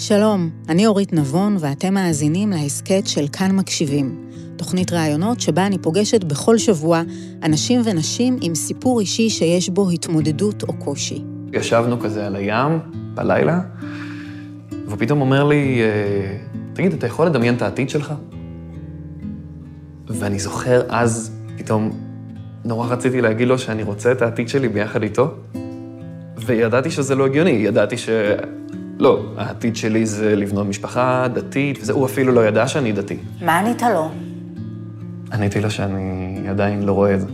שלום, אני אורית נבון ואתם מאזינים להסכת של כאן מקשיבים, תוכנית ראיונות שבה אני פוגשת בכל שבוע אנשים ונשים עם סיפור אישי שיש בו התמודדות או קושי. ישבנו כזה על הים בלילה, והוא פתאום אומר לי, אה, תגיד, אתה יכול לדמיין את העתיד שלך? ואני זוכר אז, פתאום, נורא רציתי להגיד לו שאני רוצה את העתיד שלי ביחד איתו, וידעתי שזה לא הגיוני, ידעתי ש... לא, העתיד שלי זה לבנות משפחה דתית, וזה, הוא אפילו לא ידע שאני דתי. מה ענית לו? עניתי לו שאני עדיין לא רואה את זה.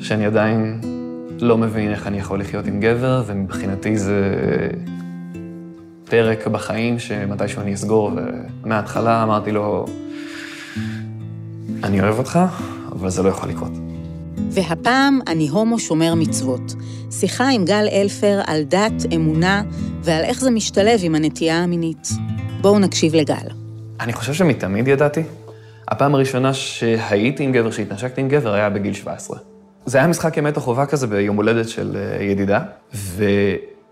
שאני עדיין לא מבין איך אני יכול לחיות עם גבר, ומבחינתי זה פרק בחיים שמתישהו אני אסגור, ומההתחלה אמרתי לו, אני אוהב אותך, אבל זה לא יכול לקרות. והפעם אני הומו שומר מצוות. שיחה עם גל אלפר על דת, אמונה, ועל איך זה משתלב עם הנטייה המינית. בואו נקשיב לגל. אני חושב שמתמיד ידעתי. הפעם הראשונה שהייתי עם גבר, שהתנשקתי עם גבר, היה בגיל 17. זה היה משחק אמת או חובה כזה ביום הולדת של אה, ידידה,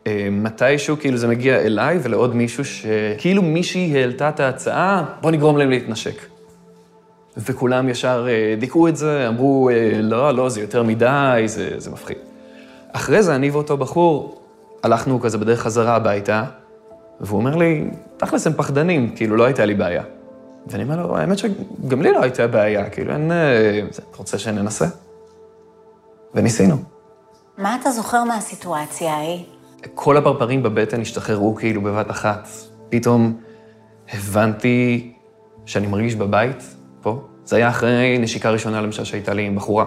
ומתישהו כאילו זה מגיע אליי ולעוד מישהו שכאילו מישהי העלתה את ההצעה, בוא נגרום להם להתנשק. וכולם ישר אה, דיכאו את זה, אמרו, אה, לא, לא, זה יותר מדי, זה, זה מפחיד. אחרי זה אני ואותו בחור הלכנו כזה בדרך חזרה הביתה, והוא אומר לי, תכלס הם פחדנים, כאילו לא הייתה לי בעיה. ואני אומר לו, האמת שגם לי לא הייתה בעיה, כאילו אין... אה, אתה רוצה שננסה? וניסינו. מה אתה זוכר מהסיטואציה ההיא? כל הפרפרים בבטן השתחררו כאילו בבת אחת. פתאום הבנתי שאני מרגיש בבית, פה. זה היה אחרי נשיקה ראשונה, למשל, שהייתה לי עם בחורה.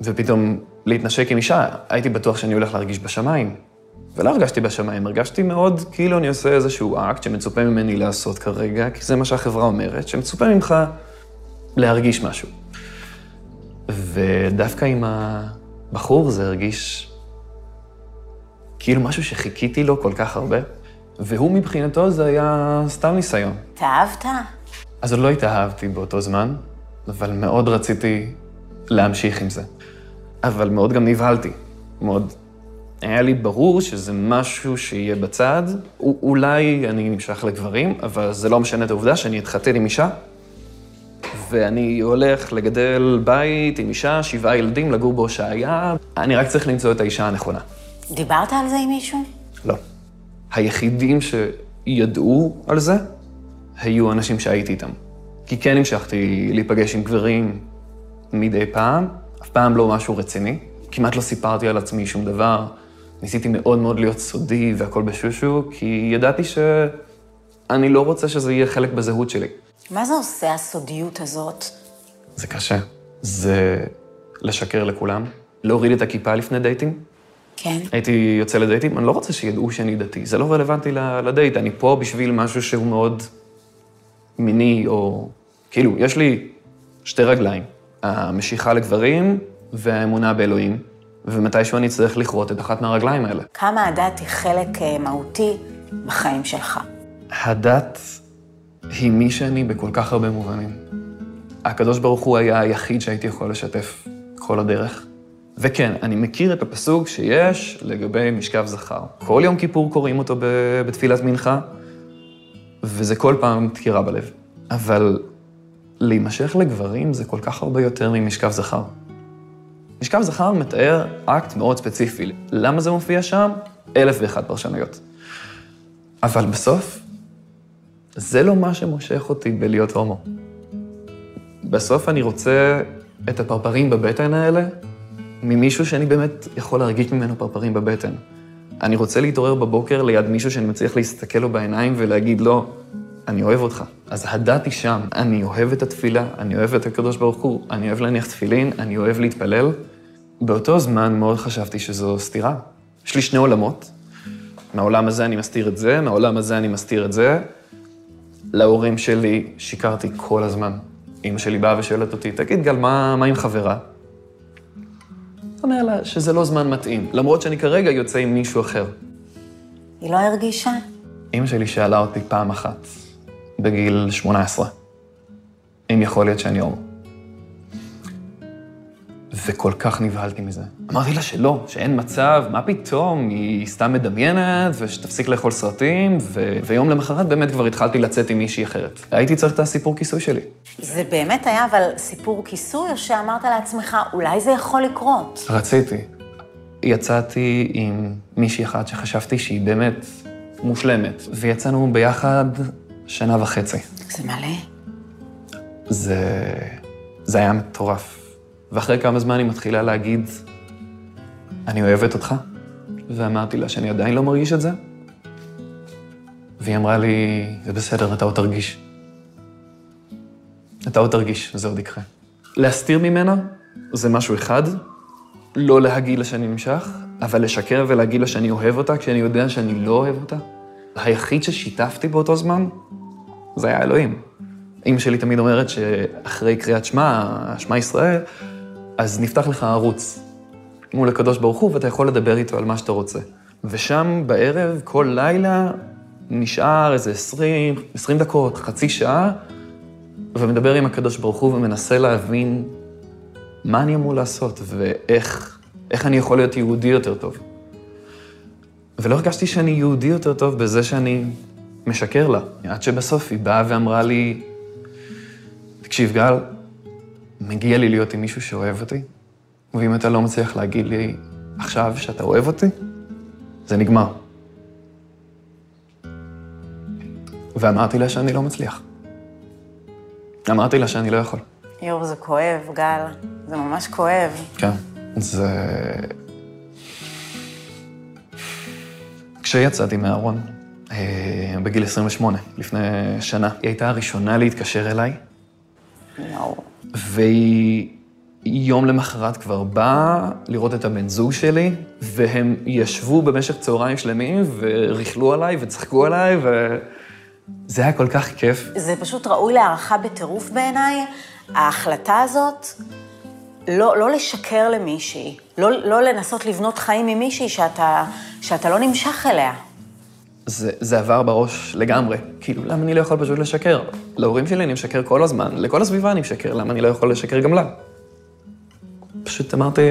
ופתאום להתנשק עם אישה, הייתי בטוח שאני הולך להרגיש בשמיים. ולא הרגשתי בשמיים, הרגשתי מאוד כאילו אני עושה איזשהו אקט שמצופה ממני לעשות כרגע, כי זה מה שהחברה אומרת, שמצופה ממך להרגיש משהו. ודווקא עם הבחור זה הרגיש כאילו משהו שחיכיתי לו כל כך הרבה, והוא מבחינתו זה היה סתם ניסיון. התאהבת? אז עוד לא התאהבתי באותו זמן, אבל מאוד רציתי להמשיך עם זה. אבל מאוד גם נבהלתי, מאוד היה לי ברור שזה משהו שיהיה בצד. אולי אני נמשך לגברים, אבל זה לא משנה את העובדה שאני אתחתן עם אישה, ואני הולך לגדל בית עם אישה, שבעה ילדים, לגור בהושעיה. אני רק צריך למצוא את האישה הנכונה. דיברת על זה עם מישהו? לא. היחידים שידעו על זה היו אנשים שהייתי איתם. כי כן המשכתי להיפגש עם גברים מדי פעם, אף פעם לא משהו רציני. כמעט לא סיפרתי על עצמי שום דבר. ניסיתי מאוד מאוד להיות סודי והכל בשושו, כי ידעתי שאני לא רוצה שזה יהיה חלק בזהות שלי. מה זה עושה, הסודיות הזאת? זה קשה. זה לשקר לכולם, להוריד את הכיפה לפני דייטים. כן. הייתי יוצא לדייטים, אני לא רוצה שידעו שאני דתי, זה לא רלוונטי לדייט, אני פה בשביל משהו שהוא מאוד מיני, או... כאילו, יש לי שתי רגליים, המשיכה לגברים והאמונה באלוהים. ומתישהו אני אצטרך לכרות את אחת מהרגליים האלה. כמה הדת היא חלק אה, מהותי בחיים שלך? הדת היא מי שאני בכל כך הרבה מובנים. הקדוש ברוך הוא היה היחיד שהייתי יכול לשתף כל הדרך. וכן, אני מכיר את הפסוק שיש לגבי משכב זכר. כל יום כיפור קוראים אותו בתפילת מנחה, וזה כל פעם דקירה בלב. אבל להימשך לגברים זה כל כך הרבה יותר ממשכב זכר. משכב זכר מתאר אקט מאוד ספציפי. למה זה מופיע שם? אלף ואחת פרשנויות. אבל בסוף, זה לא מה שמושך אותי בלהיות הומו. בסוף אני רוצה את הפרפרים בבטן האלה ממישהו שאני באמת יכול להרגיש ממנו פרפרים בבטן. אני רוצה להתעורר בבוקר ליד מישהו שאני מצליח להסתכל לו בעיניים ולהגיד לו, אני אוהב אותך. אז הדת היא שם. אני אוהב את התפילה, אני אוהב את הקדוש ברוך הוא, אני אוהב להניח תפילין, אני אוהב להתפלל. באותו זמן מאוד חשבתי שזו סתירה. יש לי שני עולמות. מהעולם הזה אני מסתיר את זה, מהעולם הזה אני מסתיר את זה. להורים שלי שיקרתי כל הזמן. אמא שלי באה ושואלת אותי, תגיד, גל, מה, מה עם חברה? אומר לה שזה לא זמן מתאים, למרות שאני כרגע יוצא עם מישהו אחר. היא לא הרגישה? אמא שלי שאלה אותי פעם אחת, בגיל 18, אם יכול להיות שאני הומו. וכל כך נבהלתי מזה. אמרתי לה שלא, שאין מצב, מה פתאום, היא סתם מדמיינת, ושתפסיק לאכול סרטים, ו... ויום למחרת באמת כבר התחלתי לצאת עם מישהי אחרת. הייתי צריך את הסיפור כיסוי שלי. זה באמת היה אבל סיפור כיסוי, או שאמרת לעצמך, אולי זה יכול לקרות? רציתי. יצאתי עם מישהי אחת שחשבתי שהיא באמת מושלמת, ויצאנו ביחד שנה וחצי. זה מלא. זה... זה היה מטורף. ואחרי כמה זמן היא מתחילה להגיד, אני אוהבת אותך, ואמרתי לה שאני עדיין לא מרגיש את זה, והיא אמרה לי, זה בסדר, אתה עוד תרגיש. אתה עוד תרגיש, זה עוד יקרה. להסתיר ממנה זה משהו אחד, לא להגיד לה שאני נמשך, אבל לשקר ולהגיד לה שאני אוהב אותה כשאני יודע שאני לא אוהב אותה. היחיד ששיתפתי באותו זמן, זה היה אלוהים. אמא שלי תמיד אומרת שאחרי קריאת שמע, שמע ישראל, אז נפתח לך ערוץ מול הקדוש ברוך הוא, ואתה יכול לדבר איתו על מה שאתה רוצה. ושם בערב, כל לילה, נשאר איזה 20, 20 דקות, חצי שעה, ומדבר עם הקדוש ברוך הוא ומנסה להבין מה אני אמור לעשות ואיך איך אני יכול להיות יהודי יותר טוב. ולא הרגשתי שאני יהודי יותר טוב בזה שאני משקר לה. עד שבסוף היא באה ואמרה לי, תקשיב, גל, מגיע לי להיות עם מישהו שאוהב אותי, ואם אתה לא מצליח להגיד לי עכשיו שאתה אוהב אותי, זה נגמר. ואמרתי לה שאני לא מצליח. אמרתי לה שאני לא יכול. יואו, זה כואב, גל. זה ממש כואב. כן, זה... כשיצאתי מהארון, אה, בגיל 28, לפני שנה, היא הייתה הראשונה להתקשר אליי, יואו. והיא יום למחרת כבר באה לראות את הבן זוג שלי, והם ישבו במשך צהריים שלמים וריכלו עליי וצחקו עליי, וזה היה כל כך כיף. זה פשוט ראוי להערכה בטירוף בעיניי, ההחלטה הזאת, לא, לא לשקר למישהי, לא, לא לנסות לבנות חיים עם מישהי שאתה, שאתה לא נמשך אליה. זה, זה עבר בראש לגמרי. כאילו, למה אני לא יכול פשוט לשקר? להורים שלי אני משקר כל הזמן, לכל הסביבה אני משקר, למה אני לא יכול לשקר גם לה? פשוט אמרתי,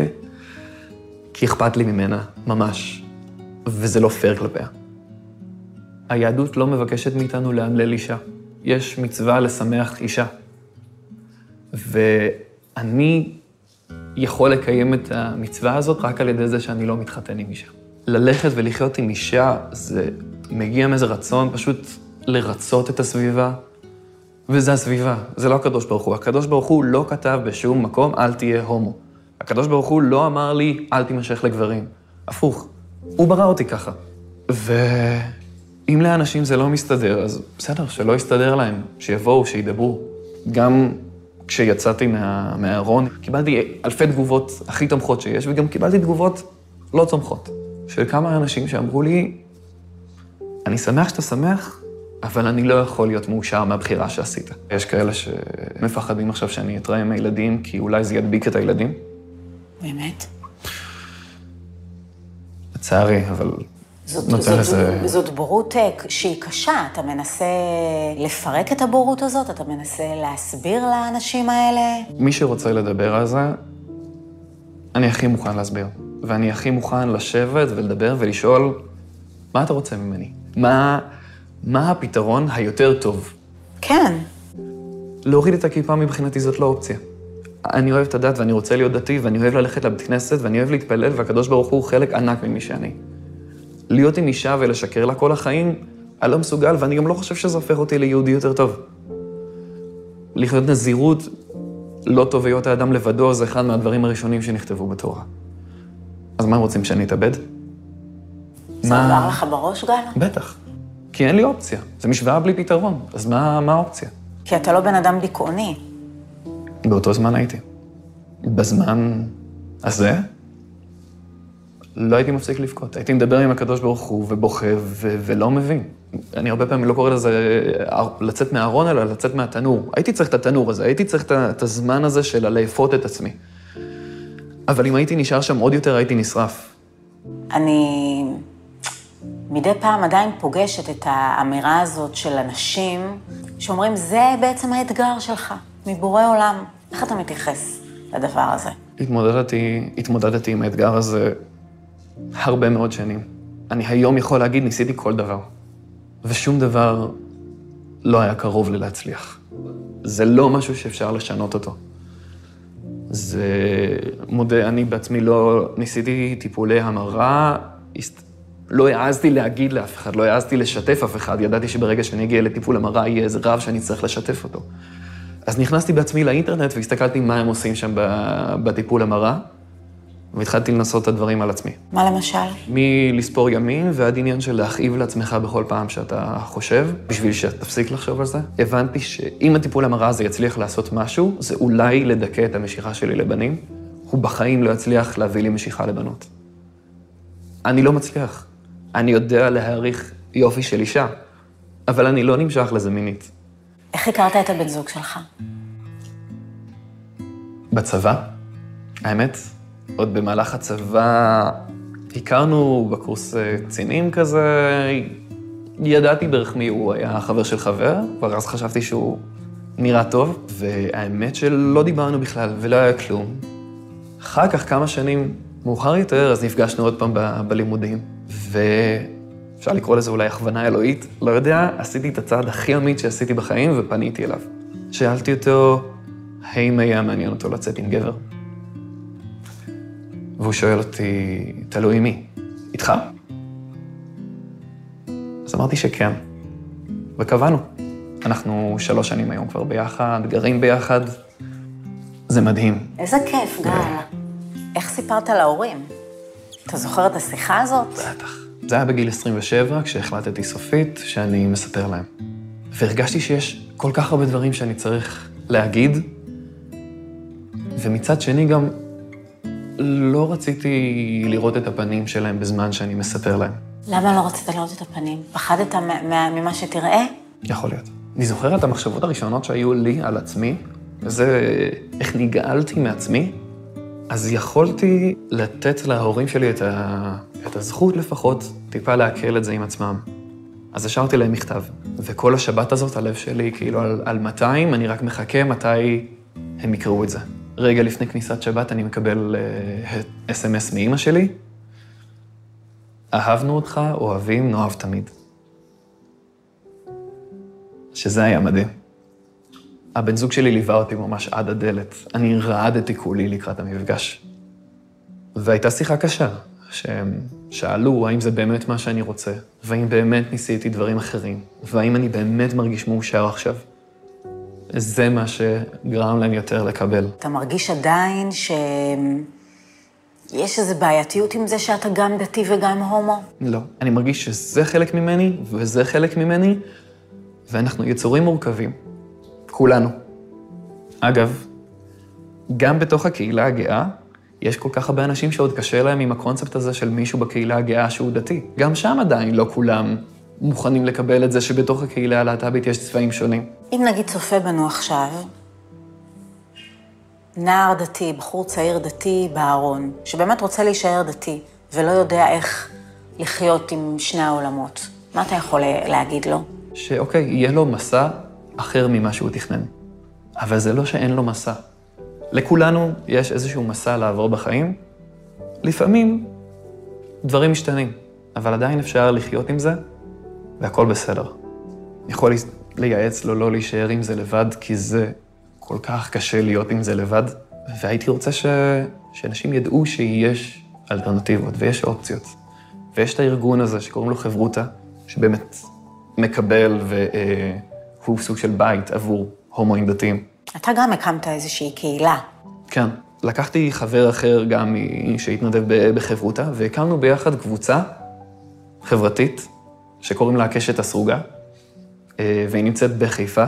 כי אכפת לי ממנה, ממש, וזה לא פייר כלפיה. היהדות לא מבקשת מאיתנו לאמלל אישה. יש מצווה לשמח אישה. ואני יכול לקיים את המצווה הזאת רק על ידי זה שאני לא מתחתן עם אישה. ללכת ולחיות עם אישה, זה מגיע מאיזה רצון פשוט לרצות את הסביבה, וזה הסביבה, זה לא הקדוש ברוך הוא. הקדוש ברוך הוא לא כתב בשום מקום, אל תהיה הומו. הקדוש ברוך הוא לא אמר לי, אל תימשך לגברים. הפוך, הוא ברא אותי ככה. ואם לאנשים זה לא מסתדר, אז בסדר, שלא יסתדר להם, שיבואו, שידברו. גם כשיצאתי מה, מהארון, קיבלתי אלפי תגובות הכי תומכות שיש, וגם קיבלתי תגובות לא תומכות. של כמה אנשים שאמרו לי, אני שמח שאתה שמח, אבל אני לא יכול להיות מאושר מהבחירה שעשית. יש כאלה שמפחדים עכשיו שאני אתראה עם הילדים, כי אולי זה ידביק את הילדים. באמת? לצערי, אבל זאת, זאת, לזה... זאת בורות אה, שהיא קשה. אתה מנסה לפרק את הבורות הזאת? אתה מנסה להסביר לאנשים האלה? מי שרוצה לדבר על זה, אני הכי מוכן להסביר. ואני הכי מוכן לשבת ולדבר ולשאול, מה אתה רוצה ממני? מה, מה הפתרון היותר טוב? כן. להוריד את הכיפה מבחינתי זאת לא אופציה. אני אוהב את הדת ואני רוצה להיות דתי ואני אוהב ללכת לבית כנסת ואני אוהב להתפלל והקדוש ברוך הוא חלק ענק ממי שאני. להיות עם אישה ולשקר לה כל החיים, אני לא מסוגל ואני גם לא חושב שזה הופך אותי ליהודי יותר טוב. לחיות נזירות, לא טוב היות האדם לבדו, זה אחד מהדברים הראשונים שנכתבו בתורה. אז מה הם רוצים, שאני אתאבד? זה עבר לך בראש, גל? בטח. כי אין לי אופציה. זו משוואה בלי פתרון. אז מה, מה האופציה? כי אתה לא בן אדם דיכאוני. באותו זמן הייתי. בזמן הזה, לא הייתי מפסיק לבכות. הייתי מדבר עם הקדוש ברוך הוא ובוכה ו- ולא מבין. אני הרבה פעמים לא קורא לזה לצאת מהארון, אלא לצאת מהתנור. הייתי צריך את התנור הזה, הייתי צריך את הזמן הזה של לאפות את עצמי. אבל אם הייתי נשאר שם עוד יותר, הייתי נשרף. אני מדי פעם עדיין פוגשת את האמירה הזאת של אנשים שאומרים, זה בעצם האתגר שלך, מבורא עולם. איך אתה מתייחס לדבר הזה? התמודדתי, התמודדתי עם האתגר הזה הרבה מאוד שנים. אני היום יכול להגיד, ניסיתי כל דבר, ושום דבר לא היה קרוב ללהצליח. זה לא משהו שאפשר לשנות אותו. זה מודה, אני בעצמי לא ניסיתי טיפולי המרה, לא העזתי להגיד לאף אחד, לא העזתי לשתף אף אחד, ידעתי שברגע שאני אגיע לטיפול המרה יהיה איזה רב שאני צריך לשתף אותו. אז נכנסתי בעצמי לאינטרנט והסתכלתי מה הם עושים שם בטיפול המרה, והתחלתי לנסות את הדברים על עצמי. מה למשל? מלספור ימים ועד עניין של להכאיב לעצמך בכל פעם שאתה חושב, בשביל שתפסיק לחשוב על זה. הבנתי שאם הטיפול המרה הזה יצליח לעשות משהו, זה אולי לדכא את המשיכה שלי לבנים. הוא בחיים לא יצליח להביא לי משיכה לבנות. אני לא מצליח. אני יודע להעריך יופי של אישה, אבל אני לא נמשך לזה מינית. איך הכרת את הבן זוג שלך? בצבא, האמת. עוד במהלך הצבא הכרנו בקורס אה, קצינים כזה, ידעתי בערך מי הוא, היה חבר של חבר, כבר אז חשבתי שהוא נראה טוב, והאמת שלא דיברנו בכלל ולא היה כלום. אחר כך, כמה שנים מאוחר יותר, אז נפגשנו עוד פעם ב- בלימודים, ואפשר לקרוא לזה אולי הכוונה אלוהית, לא יודע, עשיתי את הצעד הכי אמיץ שעשיתי בחיים ופניתי אליו. שאלתי אותו, האם היה מעניין אותו לצאת עם גבר? והוא שואל אותי, תלוי מי, איתך? אז אמרתי שכן, וקבענו. אנחנו שלוש שנים היום כבר ביחד, גרים ביחד, זה מדהים. איזה כיף, גל. איך סיפרת להורים? אתה זוכר את השיחה הזאת? בטח. זה היה בגיל 27, כשהחלטתי סופית שאני מספר להם. והרגשתי שיש כל כך הרבה דברים שאני צריך להגיד, ומצד שני גם לא רציתי לראות את הפנים שלהם בזמן שאני מספר להם. למה לא רצית לראות את הפנים? פחדת ממה שתראה? יכול להיות. אני זוכר את המחשבות הראשונות שהיו לי על עצמי, וזה איך נגאלתי מעצמי, אז יכולתי לתת להורים שלי את, ה... את הזכות לפחות טיפה לעכל את זה עם עצמם. אז השארתי להם מכתב, וכל השבת הזאת הלב שלי כאילו על, על 200, אני רק מחכה מתי הם יקראו את זה. רגע לפני כניסת שבת אני מקבל אס.אם.אס uh, מאימא שלי, אהבנו אותך, אוהבים, נאהב תמיד. שזה היה מדהים. הבן זוג שלי ליווה אותי ממש עד הדלת. אני רעדתי כולי לקראת המפגש. והייתה שיחה קשה, שהם שאלו האם זה באמת מה שאני רוצה, והאם באמת ניסיתי דברים אחרים, והאם אני באמת מרגיש מאושר עכשיו. זה מה שגרם להם יותר לקבל. אתה מרגיש עדיין שיש איזו בעייתיות עם זה שאתה גם דתי וגם הומו? לא. אני מרגיש שזה חלק ממני וזה חלק ממני, ואנחנו יצורים מורכבים. כולנו. אגב, גם בתוך הקהילה הגאה, יש כל כך הרבה אנשים שעוד קשה להם עם הקונספט הזה של מישהו בקהילה הגאה שהוא דתי. גם שם עדיין לא כולם מוכנים לקבל את זה שבתוך הקהילה הלהט"בית יש צבעים שונים. אם נגיד צופה בנו עכשיו, נער דתי, בחור צעיר דתי בארון, שבאמת רוצה להישאר דתי, ולא יודע איך לחיות עם שני העולמות, מה אתה יכול להגיד לו? שאוקיי, יהיה לו מסע אחר ממה שהוא תכנן. אבל זה לא שאין לו מסע. לכולנו יש איזשהו מסע לעבור בחיים. לפעמים דברים משתנים, אבל עדיין אפשר לחיות עם זה, והכול בסדר. יכול לייעץ לו לא להישאר עם זה לבד, כי זה כל כך קשה להיות עם זה לבד, והייתי רוצה ש... שאנשים ידעו שיש אלטרנטיבות ויש אופציות. ויש את הארגון הזה שקוראים לו חברותה, שבאמת מקבל והוא סוג של בית עבור הומואים דתיים. אתה גם הקמת איזושהי קהילה. כן. לקחתי חבר אחר גם שהתנדב בחברותה, והקמנו ביחד קבוצה חברתית שקוראים לה הקשת הסרוגה, אה, והיא נמצאת בחיפה.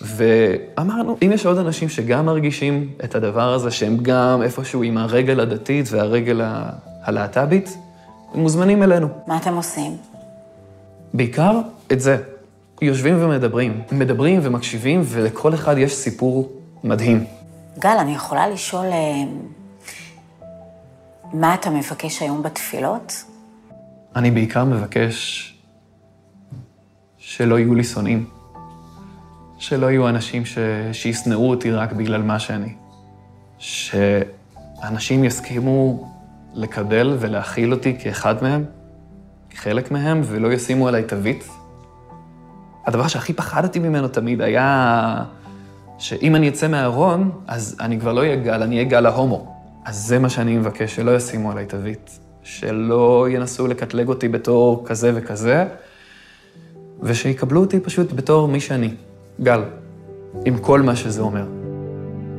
ואמרנו, אם יש עוד אנשים שגם מרגישים את הדבר הזה, שהם גם איפשהו עם הרגל הדתית והרגל הלהט"בית, הם מוזמנים אלינו. מה אתם עושים? בעיקר את זה. יושבים ומדברים. מדברים ומקשיבים, ולכל אחד יש סיפור מדהים. גל, אני יכולה לשאול אה, מה אתה מבקש היום בתפילות? אני בעיקר מבקש שלא יהיו לי שונאים. שלא יהיו אנשים ש... שישנאו אותי רק בגלל מה שאני. שאנשים יסכימו לקבל ולהכיל אותי כאחד מהם, כחלק מהם, ולא ישימו עליי תווית. הדבר שהכי פחדתי ממנו תמיד היה שאם אני אצא מהארון, אז אני כבר לא אהיה גל, אני אהיה גל ההומו. אז זה מה שאני מבקש, שלא ישימו עליי תווית, שלא ינסו לקטלג אותי בתור כזה וכזה, ושיקבלו אותי פשוט בתור מי שאני, גל, עם כל מה שזה אומר.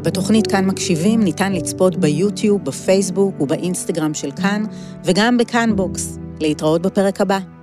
בתוכנית כאן מקשיבים ניתן לצפות ביוטיוב, בפייסבוק ובאינסטגרם של כאן, וגם בכאן בוקס. להתראות בפרק הבא.